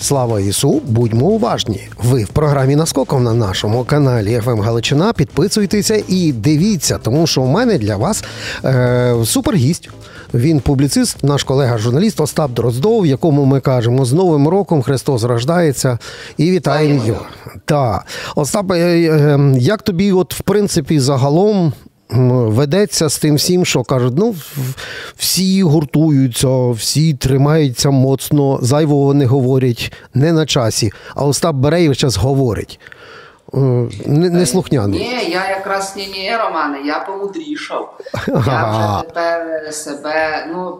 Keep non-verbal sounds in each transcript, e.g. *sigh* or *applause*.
Слава Ісу, будьмо уважні. Ви в програмі Наскоком на нашому каналі ФМ Галичина. Підписуйтеся і дивіться, тому що у мене для вас е, супергість. Він публіцист, наш колега-журналіст Остап Дроздов, якому ми кажемо з Новим роком Христос рождається і вітаємо його. Так. Остап, е, е, як тобі, от в принципі, загалом ведеться з тим всім, що кажуть, ну всі гуртуються, всі тримаються моцно, зайвого не говорять, не на часі. А Остап Береєв зараз говорить. Е, не, не слухняний. Ні, я якраз ні, ні, Романе, я помудрішав. Я вже тепер себе, ну.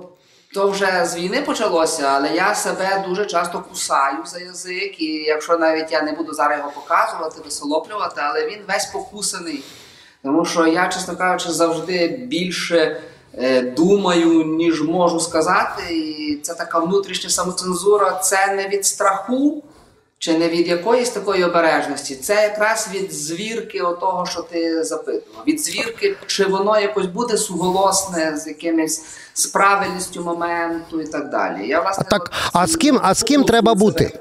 То вже з війни почалося, але я себе дуже часто кусаю за язик, і якщо навіть я не буду зараз його показувати, висолоплювати, але він весь покусаний. Тому що я, чесно кажучи, завжди більше е, думаю, ніж можу сказати. І це така внутрішня самоцензура, це не від страху чи не від якоїсь такої обережності. Це якраз від звірки того, що ти запитував. Від звірки, чи воно якось буде суголосне з якимось з правильністю моменту і так далі. Я власне а так, а з ким, а з ким треба бути?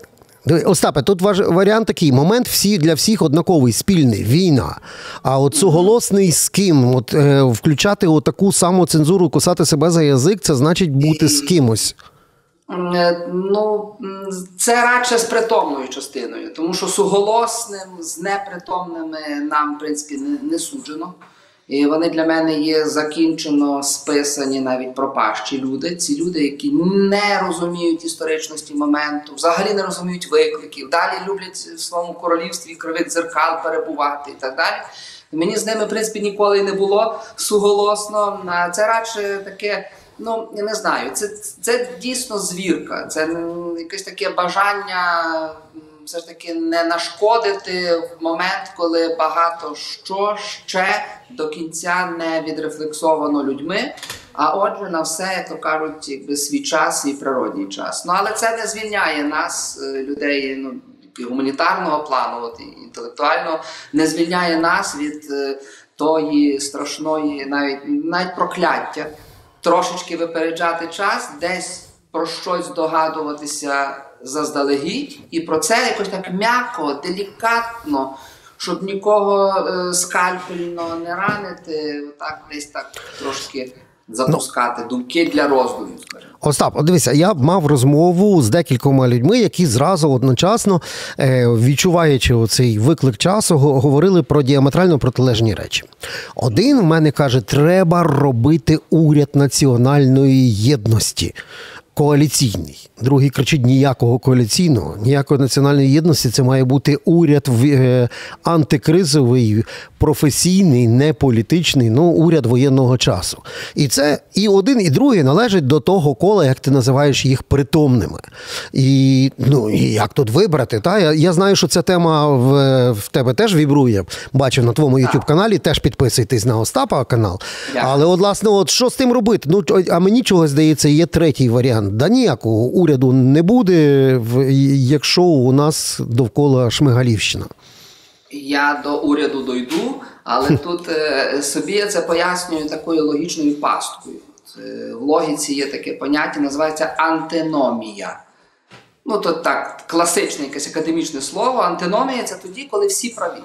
Остапе, тут важ... варіант такий: момент всі для всіх однаковий, спільний, війна. А от суголосний з ким? От е, включати таку саму цензуру, кусати себе за язик, це значить бути з кимось. Е, ну, це радше з притомною частиною, тому що суголосним з непритомними нам, в принципі, не, не суджено. І вони для мене є закінчено списані навіть пропащі люди. Ці люди, які не розуміють історичності моменту, взагалі не розуміють викликів, далі люблять в своєму королівстві кривих дзеркал перебувати і так далі. Мені з ними, в принципі, ніколи не було суголосно. Це радше таке. Ну, я не знаю, це це дійсно звірка, це якесь таке бажання все ж таки не нашкодити в момент, коли багато що ще до кінця не відрефлексовано людьми. А отже, на все, як то кажуть, якби свій час і природній час. Ну але це не звільняє нас, е, людей ну, гуманітарного плану, от, інтелектуального, не звільняє нас від е, тої страшної, навіть навіть прокляття, трошечки випереджати час, десь про щось догадуватися заздалегідь, і про це якось так м'яко, делікатно, щоб нікого е, скальпельно не ранити, так десь так трошки запускати ну, думки для роздумів. Остап, от дивися, я мав розмову з декількома людьми, які зразу одночасно, е, відчуваючи оцей виклик часу, говорили про діаметрально протилежні речі. Один в мене каже, треба робити уряд національної єдності коаліційний. Другий кричить ніякого коаліційного, ніякої національної єдності. Це має бути уряд е, антикризовий, професійний, не політичний, ну уряд воєнного часу. І це і один, і другий належать до того кола, як ти називаєш їх притомними. І ну і як тут вибрати? Та я я знаю, що ця тема в в тебе теж вібрує. Бачив на твоєму youtube каналі. Теж підписуйтесь на Остапа канал. Але от, власне, от що з тим робити? Ну а мені чогось здається, є третій варіант. Да ніякого уряду не буде, якщо у нас довкола Шмигалівщина. Я до уряду дойду, але тут е, собі я це пояснюю такою логічною пасткою. В логіці є таке поняття, називається антиномія. Ну, то так, класичне якесь академічне слово. Антиномія це тоді, коли всі праві.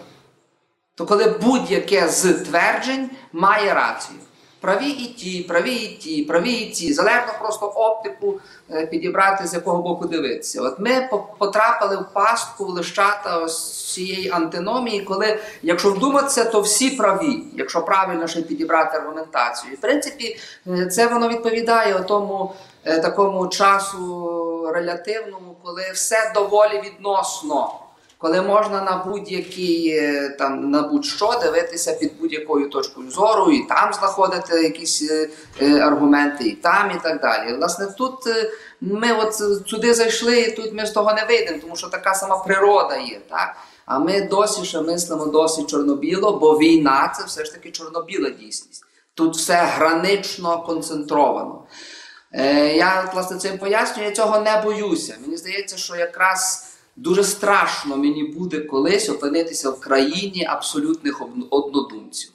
То коли будь-яке з тверджень має рацію. Праві і ті, праві і ті, праві і ті. Залежно просто оптику е, підібрати, з якого боку дивитися. От ми потрапили в пастку в лищата ось цієї антиномії, коли, якщо вдуматися, то всі праві, якщо правильно ще підібрати аргументацію. І в принципі, е, це воно відповідає тому е, такому часу релятивному, коли все доволі відносно коли можна на будь-який е, там на будь-що дивитися під будь-якою точкою зору, і там знаходити якісь е, е, аргументи, і там, і так далі. Власне, тут ми от сюди зайшли, і тут ми з того не вийдемо, тому що така сама природа є. так? А ми досі ще мислимо досить чорнобіло, бо війна це все ж таки чорнобіла дійсність. Тут все гранично концентровано. Е, Я власне цим пояснюю, я цього не боюся. Мені здається, що якраз. Дуже страшно мені буде колись опинитися в країні абсолютних однодумців.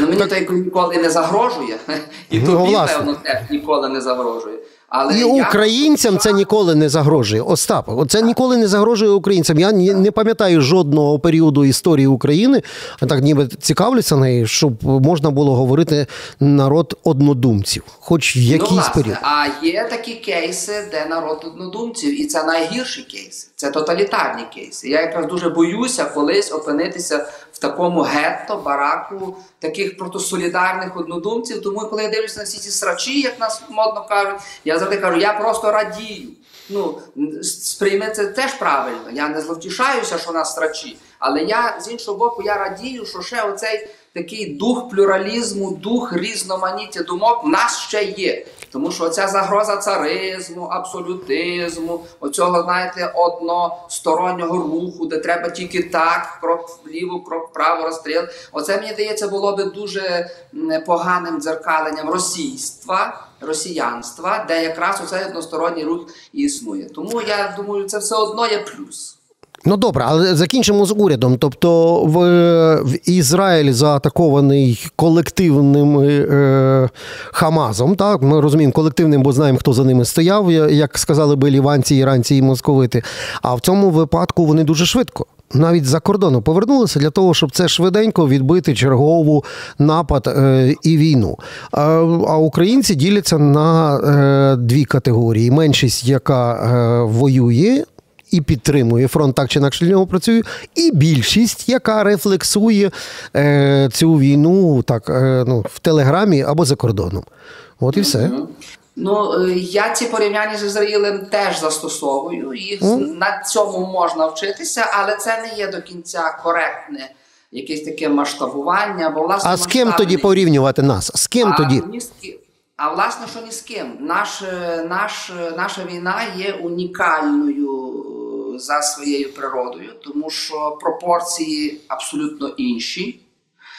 Ну, Мені так... то ніколи не загрожує, *laughs* і ну, тобі, власне. певно, теж ніколи не загрожує. Але І я українцям це ніколи не загрожує. Остап, це ніколи не загрожує українцям. Я не пам'ятаю жодного періоду історії України, а так ніби цікавлюся нею, щоб можна було говорити народ однодумців, хоч в Ну, власне, період. А є такі кейси, де народ однодумців, і це найгірші кейси. Це тоталітарні кейси. Я якраз дуже боюся колись опинитися в такому гетто, бараку таких протосолідарних однодумців. Тому коли я дивлюся на всі ці срачі, як нас модно кажуть, я завжди кажу, я просто радію. Ну, сприйми це теж правильно. Я не зловтішаюся, що нас срачі. Але я з іншого боку, я радію, що ще оцей такий дух плюралізму, дух різноманіття думок в нас ще є. Тому що ця загроза царизму, абсолютизму, оцього, знаєте, одностороннього руху, де треба тільки так, крок вліво, крок вправо, розстріл. Оце мені здається було би дуже поганим дзеркаленням російства, росіянства, де якраз оцей односторонній рух існує. Тому я думаю, це все одно є плюс. Ну добре, але закінчимо з урядом. Тобто в, в Ізраїль заатакований колективним е, Хамазом. Так, ми розуміємо, колективним, бо знаємо, хто за ними стояв, як сказали би ліванці, іранці і московити. А в цьому випадку вони дуже швидко. Навіть за кордону повернулися для того, щоб це швиденько відбити чергову напад е, і війну. А, українці діляться на е, дві категорії: меншість, яка е, воює і підтримує фронт, так чи інакше для нього працює, і більшість, яка рефлексує е, цю війну так, е, ну, в Телеграмі або за кордоном. От і все. Ну, е, я ці порівняння з Ізраїлем теж застосовую. Їх на цьому можна вчитися, але це не є до кінця коректне якесь таке масштабування. Бо, власне, А з ким масштабний- тоді порівнювати нас? З ким а, тоді? ні з ким. А власне, що ні з ким. Наш, е, наш, е, наша війна є унікальною за своєю природою, тому що пропорції абсолютно інші.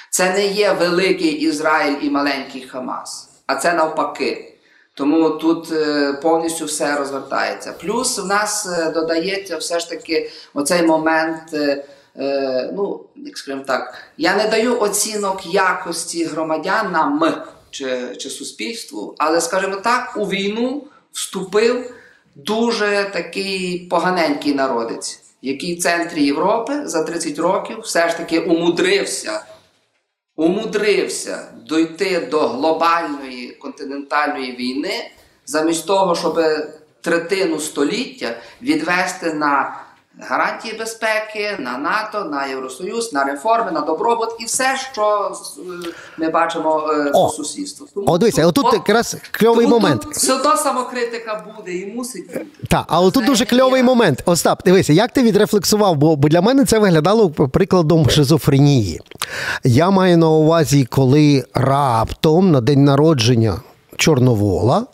Це не є великий Ізраїль і маленький Хамас, а це навпаки. Тому тут е, повністю все розвертається. Плюс в нас е, додається все ж таки оцей момент. е, ну, як скажімо так, я не даю оцінок якості громадянам чи, чи суспільству, але, скажімо так, у війну вступив дуже такий поганенький народець, який в центрі Європи за 30 років все ж таки умудрився умудрився дойти до глобальної континентальної війни, замість того, щоб третину століття відвести на гарантії безпеки, на НАТО, на Євросоюз, на реформи, на добробут і все, що е, ми бачимо е, О! по сусідству. О, дивися, отут от- якраз кльовий тому момент. тут Все одно самокритика буде і мусить. Так, але тут дуже кльовий я. момент. Остап, дивися, як ти відрефлексував, бо для мене це виглядало прикладом шизофренії. Я маю на увазі, коли раптом на день народження Чорновола.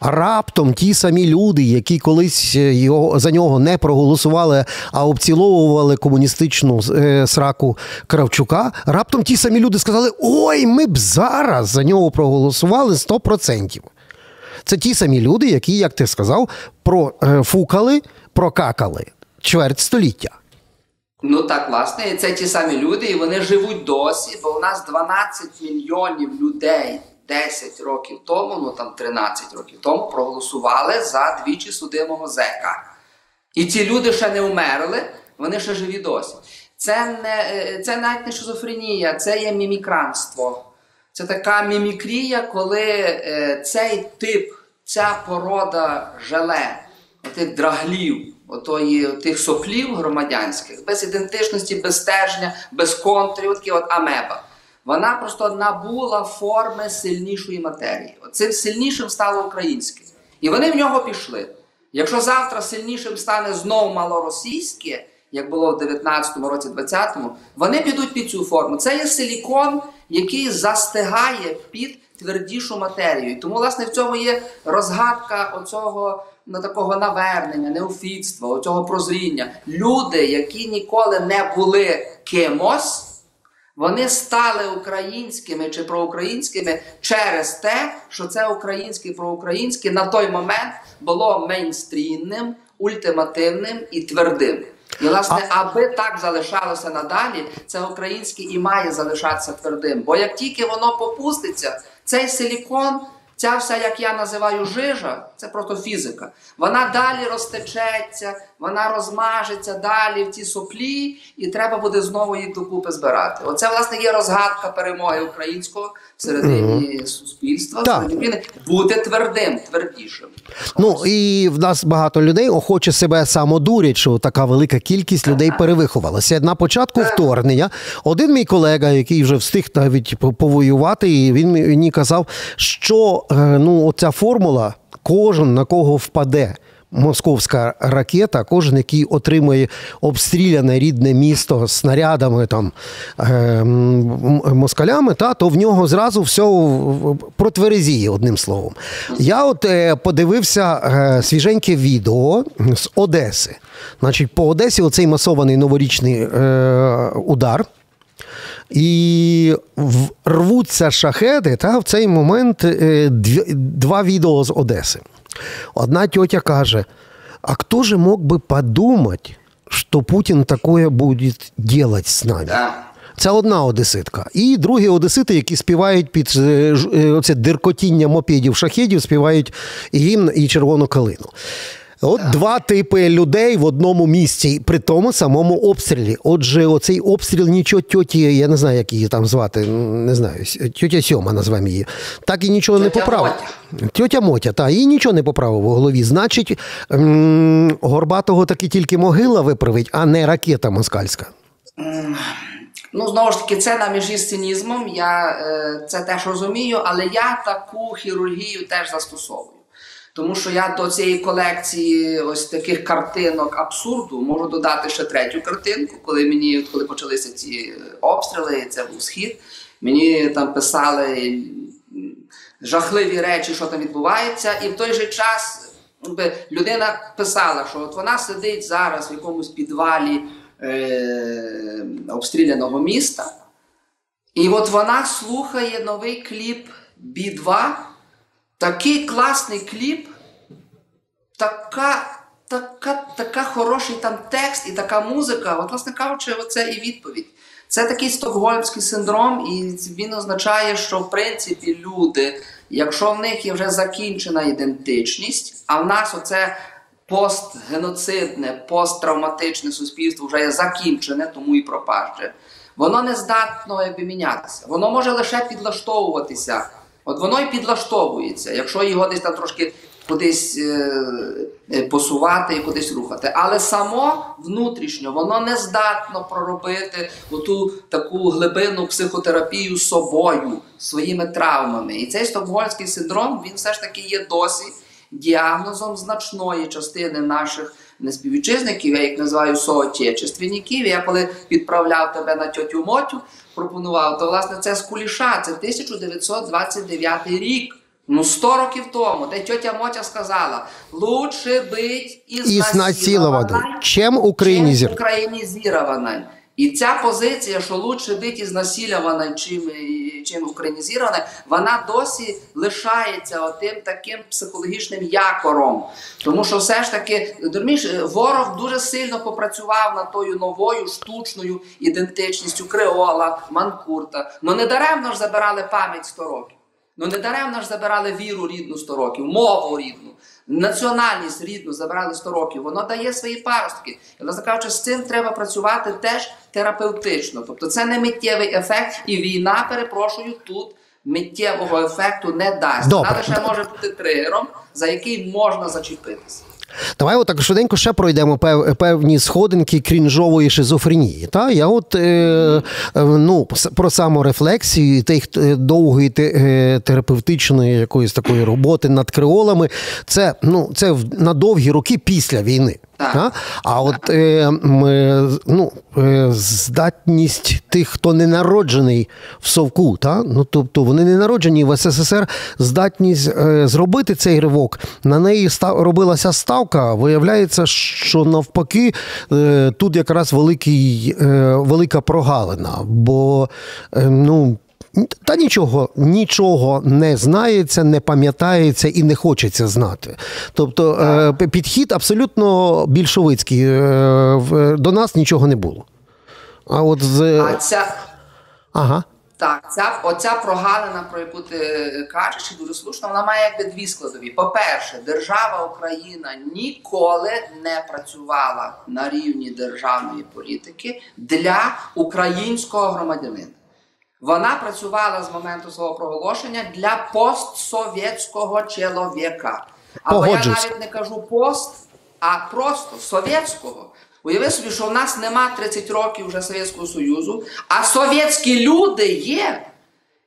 Раптом ті самі люди, які колись е, його за нього не проголосували, а обціловували комуністичну е, сраку Кравчука. Раптом ті самі люди сказали: Ой, ми б зараз за нього проголосували 100%. Це ті самі люди, які, як ти сказав, профукали, прокакали чверть століття. Ну так, власне, це ті самі люди, і вони живуть досі, бо у нас 12 мільйонів людей 10 років тому, ну там 13 років тому, проголосували за двічі судимого зека. І ці люди ще не вмерли, вони ще живі досі. Це не е, це навіть не шизофренія, це є мімікранство. Це така мімікрія, коли е, цей тип, ця порода желе, отих драглів, отої, тих соплів громадянських, без ідентичності, без стержня, без контрів, от амеба. Вона просто набула форми сильнішої матерії. Цим сильнішим стало українське. І вони в нього пішли. Якщо завтра сильнішим стане знову малоросійське, як було в 19-му році, 20-му, вони підуть під цю форму. Це є силікон, який застигає під твердішу матерію. І тому, власне, в цьому є розгадка оцього на такого навернення, неофітства, оцього прозріння. Люди, які ніколи не були кимось. Вони стали українськими чи проукраїнськими через те, що це українське проукраїнське на той момент було мейнстрімним, ультимативним і твердим. І, власне, аби так залишалося надалі, це українське і має залишатися твердим. Бо як тільки воно попуститься, цей силікон, Ця вся, як я називаю, жижа, це просто фізика. Вона далі розтечеться, вона розмажеться далі в ті соплі, і треба буде знову їх докупи збирати. Оце, власне, є розгадка перемоги українського всередині суспільства, всередині України. бути твердим, твердішим. Ну і в нас багато людей охоче себе самодурять, що така велика кількість людей перевиховалася. На початку вторгнення один мій колега, який вже встиг навіть повоювати, і він мені казав, що е, ну оця формула, кожен на кого впаде. Московська ракета, кожен, який отримує обстріляне рідне місто снарядами там е, москалями, та то в нього зразу все протверезіє, одним словом. Я от е, подивився е, свіженьке відео з Одеси. Значить, по Одесі оцей масований новорічний удар. І рвуться шахеди, та в цей момент два відео з Одеси. Одна тетя каже: а хто же мог би подумати, що Путін такое буде делать з нами? Да. Це одна одеситка. І другі одесити, які співають під е, е, оце диркотіння мопедів шахедів, співають гімн і червону калину. От два типи людей в одному місці при тому самому обстрілі. Отже, оцей обстріл нічого тьоті, я не знаю, як її там звати, не знаю, тьотя Сьома назвемо її. Так і нічого не Тьотя поправив. Тьотя Мотя, та їй нічого не поправив у голові. Значить, м, Горбатого таки тільки могила виправить, а не ракета москальська. Ну, знову ж таки, це на межі з цинізмом. Я е, це теж розумію, але я таку хірургію теж застосовую. Тому що я до цієї колекції ось таких картинок абсурду можу додати ще третю картинку, коли мені коли почалися ці е, обстріли, це був схід. Мені там писали жахливі речі, що там відбувається, і в той же час людина писала, що от вона сидить зараз в якомусь підвалі е, обстріляного міста, і от вона слухає новий кліп Бі-2. Такий класний кліп, така, така, така хороший там текст і така музика. От, власне кажучи, це і відповідь. Це такий стокгольмський синдром, і він означає, що в принципі люди, якщо в них є вже закінчена ідентичність, а в нас оце постгеноцидне, посттравматичне суспільство вже є закінчене, тому і пропаже, воно не здатно якби мінятися. Воно може лише підлаштовуватися. От воно і підлаштовується, якщо його десь там трошки кудись е, е, посувати і кудись рухати. Але само внутрішньо воно не здатно проробити оту таку глибинну психотерапію собою, своїми травмами. І цей стокгольмський синдром він все ж таки є досі діагнозом значної частини наших неспіввітчизників, я їх називаю соотечественників. Я коли відправляв тебе на тьотю Мотю, пропонував, то власне це з куліша, це 1929 рік. Ну, 100 років тому, де тьотя Мотя сказала, лучше бить із Із насилованою, чим українізір. чим українізірованою. І ця позиція, що лучше бити ізнасилюваною, чим, чим українізірована, вона досі лишається отим таким психологічним якором. Тому що все ж таки, розумієш, ворог дуже сильно попрацював над тою новою штучною ідентичністю креола, манкурта. Ну не даремно ж забирали пам'ять 100 років. Ну не даремно ж забирали віру рідну 100 років, мову рідну, національність рідну забрали 100 років. Воно дає свої паростки. І власне кажучи, з цим треба працювати теж терапевтично. Тобто це не миттєвий ефект, і війна, перепрошую, тут миттєвого ефекту не дасть. Добре. Вона лише може бути тригером, за який можна зачепитися. Давай отак швиденько ще пройдемо пев, певні сходинки крінжової шизофренії. Та? Я от е, е, ну, про саморефлексію тих е, довгої е, терапевтичної якоїсь такої роботи над креолами, це, ну, це на довгі роки після війни. Так. Та? А от е, ну, е, здатність тих, хто не народжений в совку, та? ну, тобто вони не народжені в СССР, здатність е, зробити цей ривок, на неї став, робилася ставка. Виявляється, що навпаки, е, тут якраз великий, е, велика прогалина. Бо е, ну. Та нічого, нічого не знається, не пам'ятається і не хочеться знати. Тобто е, підхід абсолютно більшовицький. Е, До нас нічого не було. А от з. А ця Ага. Так, ця оця прогалина, про яку ти кажеш, і дуже слушно, вона має якби дві складові. По-перше, держава Україна ніколи не працювала на рівні державної політики для українського громадянина. Вона працювала з моменту свого проголошення для постсовєтського чоловіка. Або я навіть не кажу пост, а просто совєтського. Уяви собі, що в нас нема 30 років вже Совєтського Союзу, а совєтські люди є.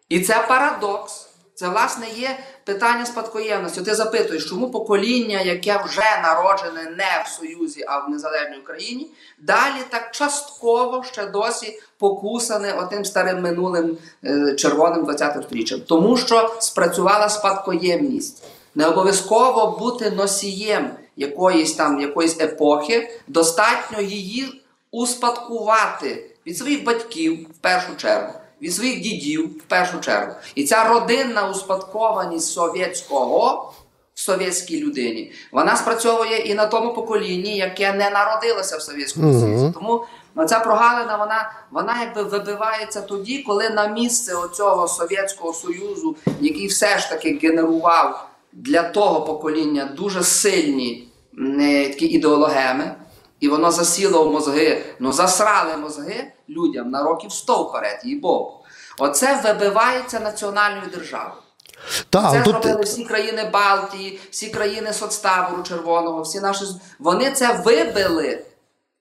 І це парадокс. Це, власне, є питання спадкоємності. Ти запитуєш, чому покоління, яке вже народжене не в Союзі, а в незалежній Україні, далі так частково ще досі покусане отим старим минулим е, червоним 20-м сторіччям. Тому що спрацювала спадкоємність. Не обов'язково бути носієм якоїсь там якоїсь епохи, достатньо її успадкувати від своїх батьків в першу чергу, від своїх дідів в першу чергу. І ця родинна успадкованість совєтського в совєтській людині, вона спрацьовує і на тому поколінні, яке не народилося в Совєтському Союзі. Тому ну, ця прогалина, вона, вона якби вибивається тоді, коли на місце оцього Совєтського Союзу, який все ж таки генерував для того покоління дуже сильні е, такі ідеологеми, і воно засіло в мозги, ну засрали мозги людям на років 100 вперед, їй Богу. Оце вибивається національною державою. Та, Це тут зробили всі країни Балтії, всі країни соцтабору Червоного, всі наші вони це вибили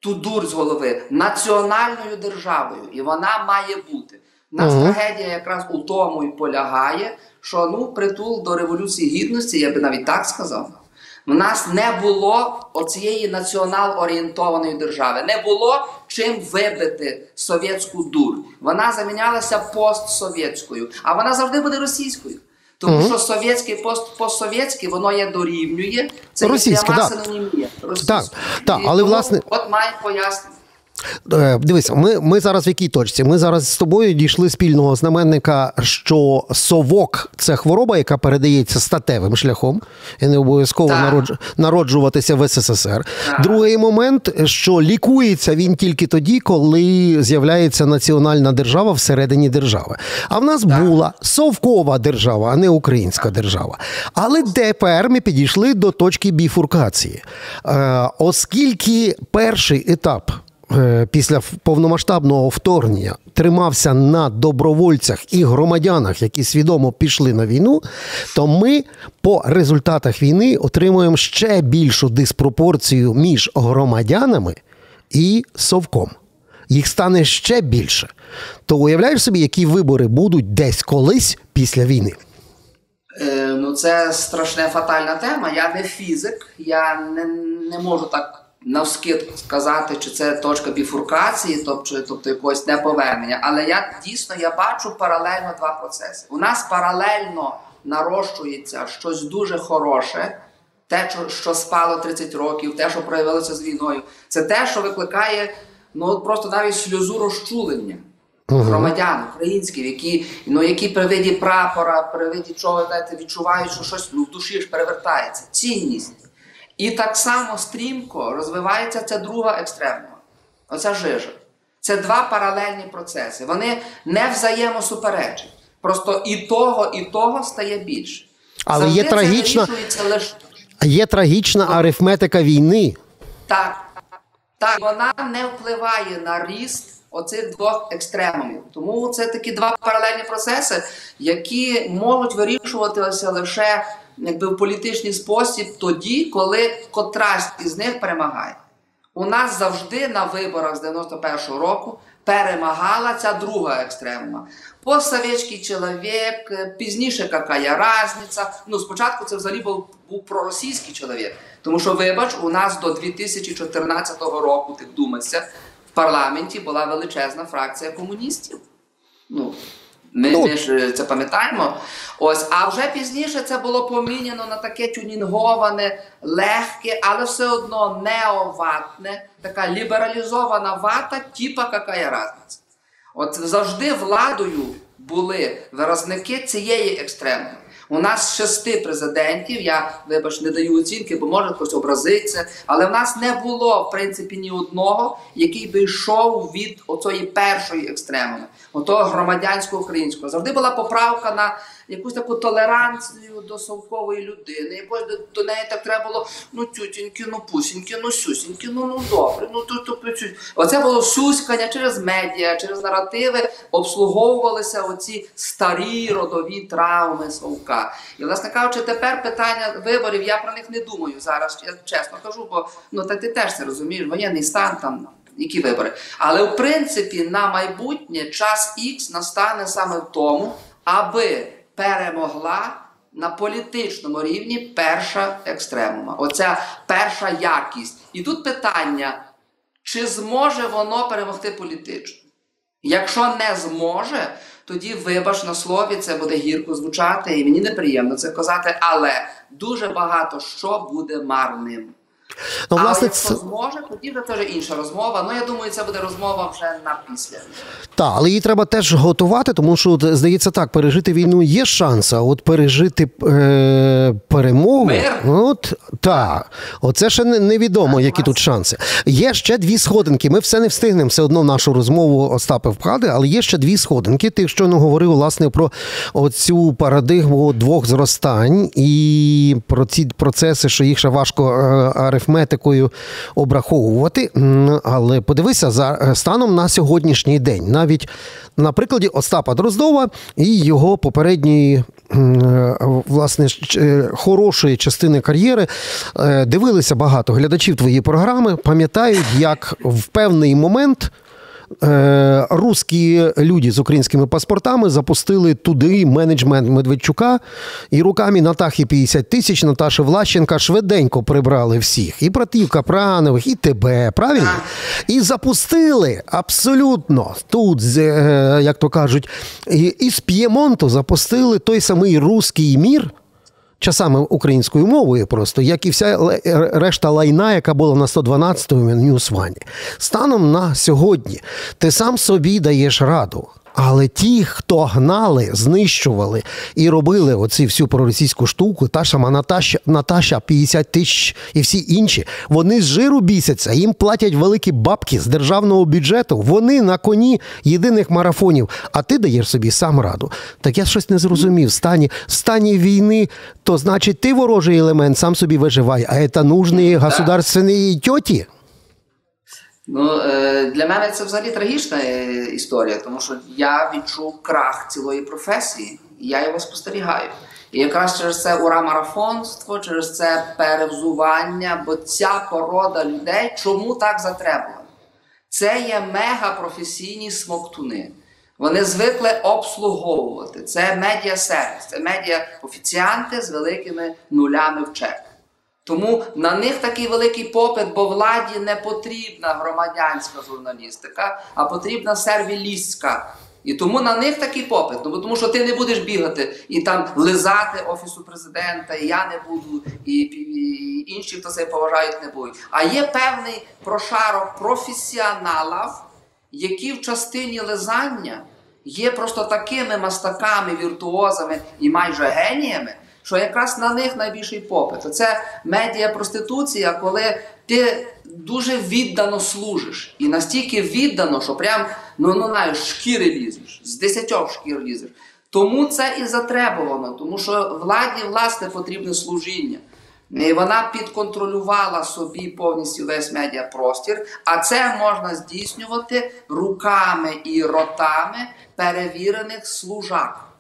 ту дурь з голови національною державою, і вона має бути. Нас Мгм. трагедія якраз у тому і полягає, що ну притул до революції гідності, я би навіть так сказав. У нас не було оцієї націонал-орієнтованої держави, не було чим вибити совєтську дур. Вона замінялася постсовєтською, а вона завжди буде російською. Тому що совєтське пост воно є дорівнює. Це російська да. синонімія. Так, так, але, власне- от має пояснення. Е, Дивись, ми, ми зараз в якій точці? Ми зараз з тобою дійшли спільного знаменника, що совок це хвороба, яка передається статевим шляхом, і не обов'язково народж, народжуватися в СССР. Так. Другий момент, що лікується він тільки тоді, коли з'являється національна держава всередині держави. А в нас була совкова держава, а не українська держава. Але тепер ми підійшли до точки біфуркації. Е, оскільки перший етап після повномасштабного вторгнення тримався на добровольцях і громадянах, які свідомо пішли на війну, то ми по результатах війни отримуємо ще більшу диспропорцію між громадянами і совком. Їх стане ще більше. То уявляєш собі, які вибори будуть десь колись після війни? Е, ну, це страшна фатальна тема. Я не фізик, я не, не можу так навскид сказати, чи це точка біфуркації, тобто, тобто якогось неповернення. Але я дійсно я бачу паралельно два процеси. У нас паралельно нарощується щось дуже хороше. Те, що, що спало 30 років, те, що проявилося з війною, це те, що викликає ну от просто навіть сльозу розчулення громадян українських, які, ну, які при виді прапора, при виді чого знаєте, відчувають, що щось ну, в душі ж перевертається. Цінність. І так само стрімко розвивається ця друга екстремна. Оця жижа. Це два паралельні процеси. Вони не взаємосуперечать. Просто і того, і того стає більше. Але Завжди є трагічна- лише Є трагічна арифметика війни. так. Так, вона не впливає на ріст оцих двох екстремумів. Тому це такі два паралельні процеси, які можуть вирішуватися лише якби, в політичний спосіб тоді, коли котрась із них перемагає. У нас завжди на виборах з 91-го року перемагала ця друга екстремума. Постсовєтський чоловік, пізніше какая разниця. Ну, спочатку це взагалі був, був проросійський чоловік. Тому що, вибач, у нас до 2014 року, ти вдумайся, парламенті була величезна фракція комуністів. Ну, ми, Ну. ми ж е, це пам'ятаємо. Ось, а вже пізніше це було поміняно на таке тюнінговане, легке, але все одно неоватне, така лібералізована вата, типа какая разниця. От завжди владою були виразники цієї екстремної. У нас шести президентів. Я вибач не даю оцінки, бо може хтось образиться. Але в нас не було в принципі ні одного, який би йшов від оцої першої екстремуми, отого громадянського українського. Завжди була поправка на якусь таку толеранцію до совкової людини. Якось до, до неї так треба було ну тютіньки, ну пусіньки, ну сюсіньки, ну ну добре, ну тут то працюють. Оце було сюськання через медіа, через наративи обслуговувалися оці старі родові травми совка. І, власне кажучи, тепер питання виборів, я про них не думаю зараз. Я чесно кажу, бо ну та ти теж це розумієш, воєнний стан там. Які вибори? Але в принципі на майбутнє час Х настане саме в тому, аби перемогла на політичному рівні перша екстремума. Оця перша якість. І тут питання, чи зможе воно перемогти політично? Якщо не зможе, тоді вибач на слові, це буде гірко звучати, і мені неприємно це казати, але дуже багато що буде марним. Ну, а якщо зможе, тоді вже теж інша розмова. Ну я думаю, це буде розмова вже на після. Так, але її треба теж готувати, тому що здається так, пережити війну є шанс, а от пережити е, перемогу. Мир? От так, оце ще не, невідомо, які тут шанси. Є ще дві сходинки. Ми все не встигнемо все одно нашу розмову Остапи вклади, але є ще дві сходинки. Ти щойно говорив власне про оцю парадигму двох зростань і про ці процеси, що їх ще важко е, арифметикою обраховувати. Але подивися за е, станом на сьогоднішній день, навіть на прикладі Остапа Дроздова і його попередньої е, власне е, хорошої частини кар'єри дивилися багато глядачів твої програми, пам'ятають, як в певний момент. Е, Русські люди з українськими паспортами запустили туди менеджмент Медведчука і руками Натахи 50 тисяч Наташі Влащенка швиденько прибрали всіх. І братів Капранових, і тебе, правильно? І запустили абсолютно тут, е, як то кажуть, із П'ємонту запустили той самий руський мір часами українською мовою, просто як і вся решта лайна, яка була на 112-му Ньюсвані. Станом на сьогодні ти сам собі даєш раду. Але ті, хто гнали, знищували і робили оці всю проросійську штуку, та сама Наташа, Наташа 50 тисяч і всі інші, вони з жиру бісяться, їм платять великі бабки з державного бюджету. Вони на коні єдиних марафонів. А ти даєш собі сам раду. Так я щось не зрозумів. В стані, в стані війни, то значить ти ворожий елемент, сам собі виживай, а це нужні государственні тьоті. Ну, е, для мене це взагалі трагічна е, історія, тому що я відчув крах цілої професії, і я його спостерігаю. І якраз через це ура-марафонство, через це перевзування, бо ця порода людей чому так затребувана? Це є мегапрофесійні смоктуни. Вони звикли обслуговувати. Це медіа-сервіс, це медіа-офіціанти з великими нулями в чек. Тому на них такий великий попит, бо владі не потрібна громадянська журналістика, а потрібна сервілістська. І тому на них такий попит. Ну, тому що ти не будеш бігати і там лизати офісу президента, і я не буду, і, і інші, хто себе поважають, не будуть. А є певний прошарок професіоналів, які в частині лизання є просто такими мастаками, віртуозами і майже геніями, що якраз на них найбільший попит. Це медіа-проституція, коли ти дуже віддано служиш. І настільки віддано, що прям ну, ну знаєш, шкіри лізеш, з десятьох шкір лізеш. Тому це і затребувано, тому що владі, власне, потрібне служіння. І вона підконтролювала собі повністю весь медіапростір, а це можна здійснювати руками і ротами перевірених служак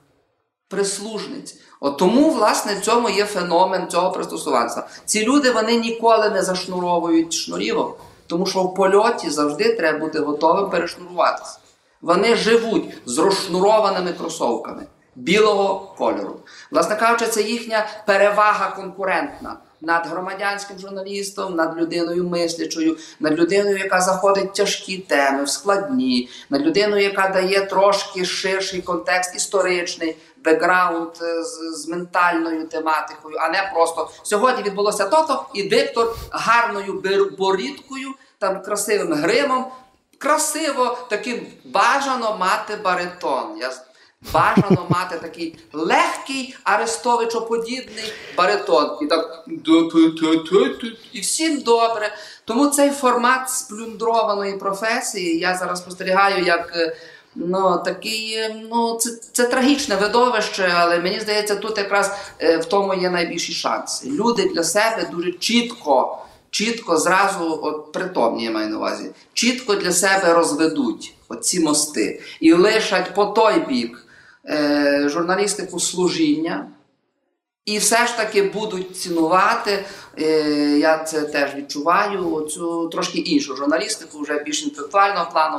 прислужниць. От тому, власне, в цьому є феномен цього пристосуванства. Ці люди вони ніколи не зашнуровують шнурівок, тому що в польоті завжди треба бути готовим перешнуруватися. Вони живуть з розшнурованими кросовками білого кольору. Власне кажучи, це їхня перевага конкурентна над громадянським журналістом, над людиною мислячою, над людиною, яка заходить в тяжкі теми, в складні, над людиною, яка дає трошки ширший контекст історичний. Бекграунд е, з, з ментальною тематикою, а не просто сьогодні відбулося то-то, і диктор гарною борідкою, там красивим гримом, красиво таким бажано мати баритон. Я Бажано мати такий легкий арестовичоподібний баритон. І так і всім добре. Тому цей формат сплюндрованої професії я зараз спостерігаю як. Ну, такий, е, ну, це це трагічне видовище, але мені здається, тут якраз е, в тому є найбільші шанси. Люди для себе дуже чітко, чітко зразу, от притомні я маю на увазі, чітко для себе розведуть оці мости і лишать по той бік е, журналістику служіння. І все ж таки будуть цінувати, е, я це теж відчуваю, цю трошки іншу журналістику, вже більш інтелектуального плану,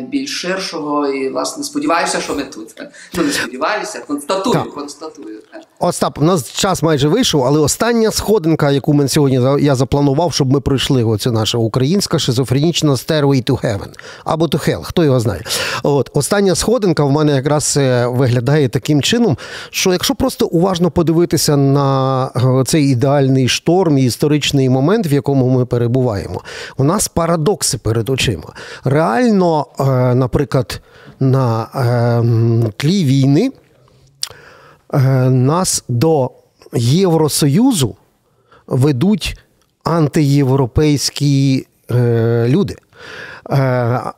більш ширшого. І, власне, сподіваюся, що ми тут. Ну, не сподіваюся, констатую, так. констатую. Остап, у нас час майже вийшов, але остання сходинка, яку ми сьогодні я запланував, щоб ми пройшли. Оце наша українська шизофренічна Stairway to Heaven або to Hell, хто його знає. От остання сходинка в мене якраз е, виглядає таким чином, що якщо просто уважно подивитися на е, цей ідеальний шторм і історичний момент, в якому ми перебуваємо, у нас парадокси перед очима. Реально, е, наприклад, на тлі війни. Е, нас до Євросоюзу ведуть антиєвропейські е, люди. Е,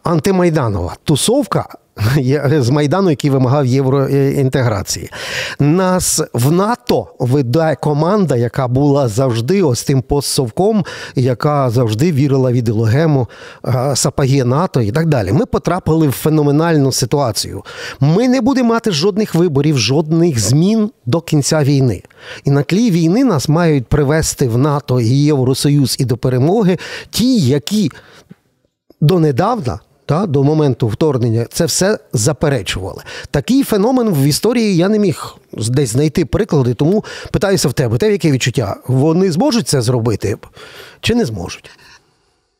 антимайданова тусовка *laughs* з Майдану, який вимагав євроінтеграції. Нас в НАТО веде команда, яка була завжди ось тим постсовком, яка завжди вірила в ідеологему е, сапаги НАТО і так далі. Ми потрапили в феноменальну ситуацію. Ми не будемо мати жодних виборів, жодних змін до кінця війни. І на тлі війни нас мають привести в НАТО і Євросоюз і до перемоги ті, які донедавна та, до моменту вторгнення це все заперечували. Такий феномен в історії я не міг десь знайти приклади, тому питаюся в тебе, те яке відчуття? Вони зможуть це зробити чи не зможуть?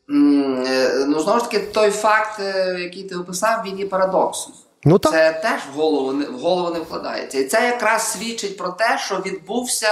Е, ну, знову ж таки, той факт, е, який ти описав, він є парадоксом. Ну, так. Це теж в голову не в голову не вкладається. І це якраз свідчить про те, що відбувся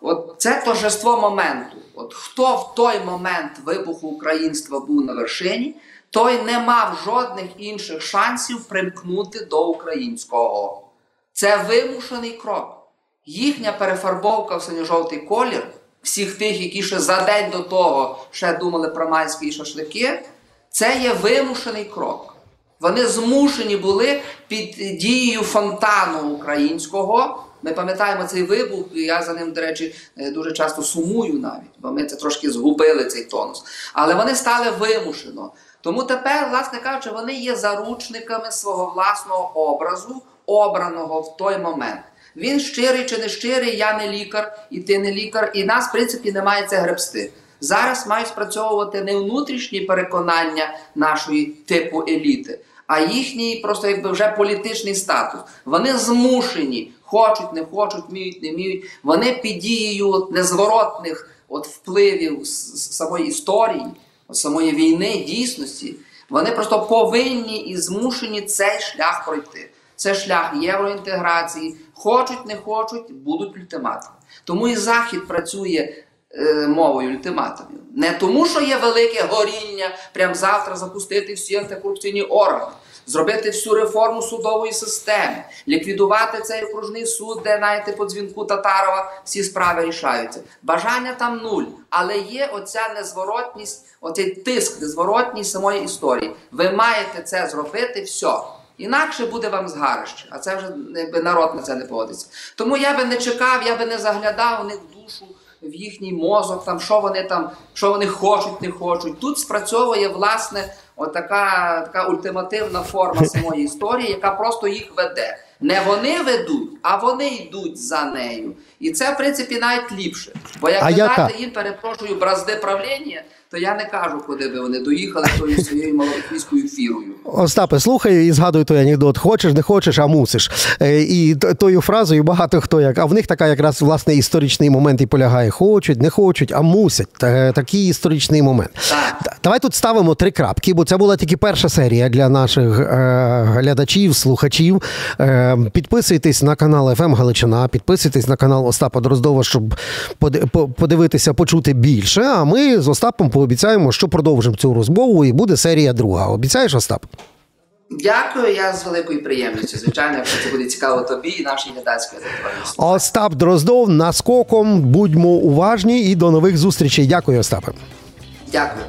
от це торжество моменту. От Хто в той момент вибуху українства був на вершині, той не мав жодних інших шансів примкнути до українського. Це вимушений крок. Їхня перефарбовка в синьо-жовтий колір, всіх тих, які ще за день до того ще думали про майські шашлики, це є вимушений крок. Вони змушені були під дією фонтану українського. Ми пам'ятаємо цей вибух, і я за ним, до речі, е, дуже часто сумую навіть, бо ми це трошки згубили цей тонус. Але вони стали вимушено. Тому тепер, власне кажучи, вони є заручниками свого власного образу, обраного в той момент. Він щирий чи не щирий, я не лікар, і ти не лікар, і нас, в принципі, немає це гребсти. Зараз мають спрацьовувати не внутрішні переконання нашої типу еліти, а їхній просто якби вже політичний статус. Вони змушені, хочуть, не хочуть, вміють, не вміють. Вони під дією незворотних от впливів самої історії самої війни, дійсності, вони просто повинні і змушені цей шлях пройти. Це шлях євроінтеграції. Хочуть, не хочуть, будуть ультиматуми. Тому і Захід працює е, мовою ультиматумів. Не тому, що є велике горіння, прямо завтра запустити всі антикорупційні органи зробити всю реформу судової системи, ліквідувати цей окружний суд, де знаєте, по дзвінку Татарова всі справи рішаються. Бажання там нуль, але є оця незворотність, оцей тиск, незворотність самої історії. Ви маєте це зробити все. Інакше буде вам згарище, а це вже якби народ на це не поводиться. Тому я би не чекав, я би не заглядав у них в душу, в їхній мозок, там що вони там, що вони хочуть, не хочуть. Тут спрацьовує власне отака така ультимативна форма самої історії, яка просто їх веде. Не вони ведуть, а вони йдуть за нею. І це, в принципі, навіть ліпше. Бо як ви дати їм, перепрошую, бразди правління, то я не кажу, куди би вони доїхали тою своєю малоросійською фірою. Остапе, слухай і згадуй той анекдот. Хочеш, не хочеш, а мусиш. Е, і тою фразою багато хто як. А в них така якраз власне історичний момент і полягає. Хочуть, не хочуть, а мусять. Такий історичний момент. Так. Давай тут ставимо три крапки, бо це була тільки перша серія для наших е, глядачів, слухачів. Е, підписуйтесь на канал «ФМ Галичина, підписуйтесь на канал Остапа Дроздова, щоб подивитися, почути більше. А ми з Остапом пообіцяємо, що продовжимо цю розмову, і буде серія друга. Обіцяєш, Остап? Дякую, я з великою приємністю. Звичайно, якщо це буде цікаво тобі і нашій глядацькій аудиторії. Остап Дроздов наскоком. Будьмо уважні і до нових зустрічей. Дякую, Остапе. Дякую.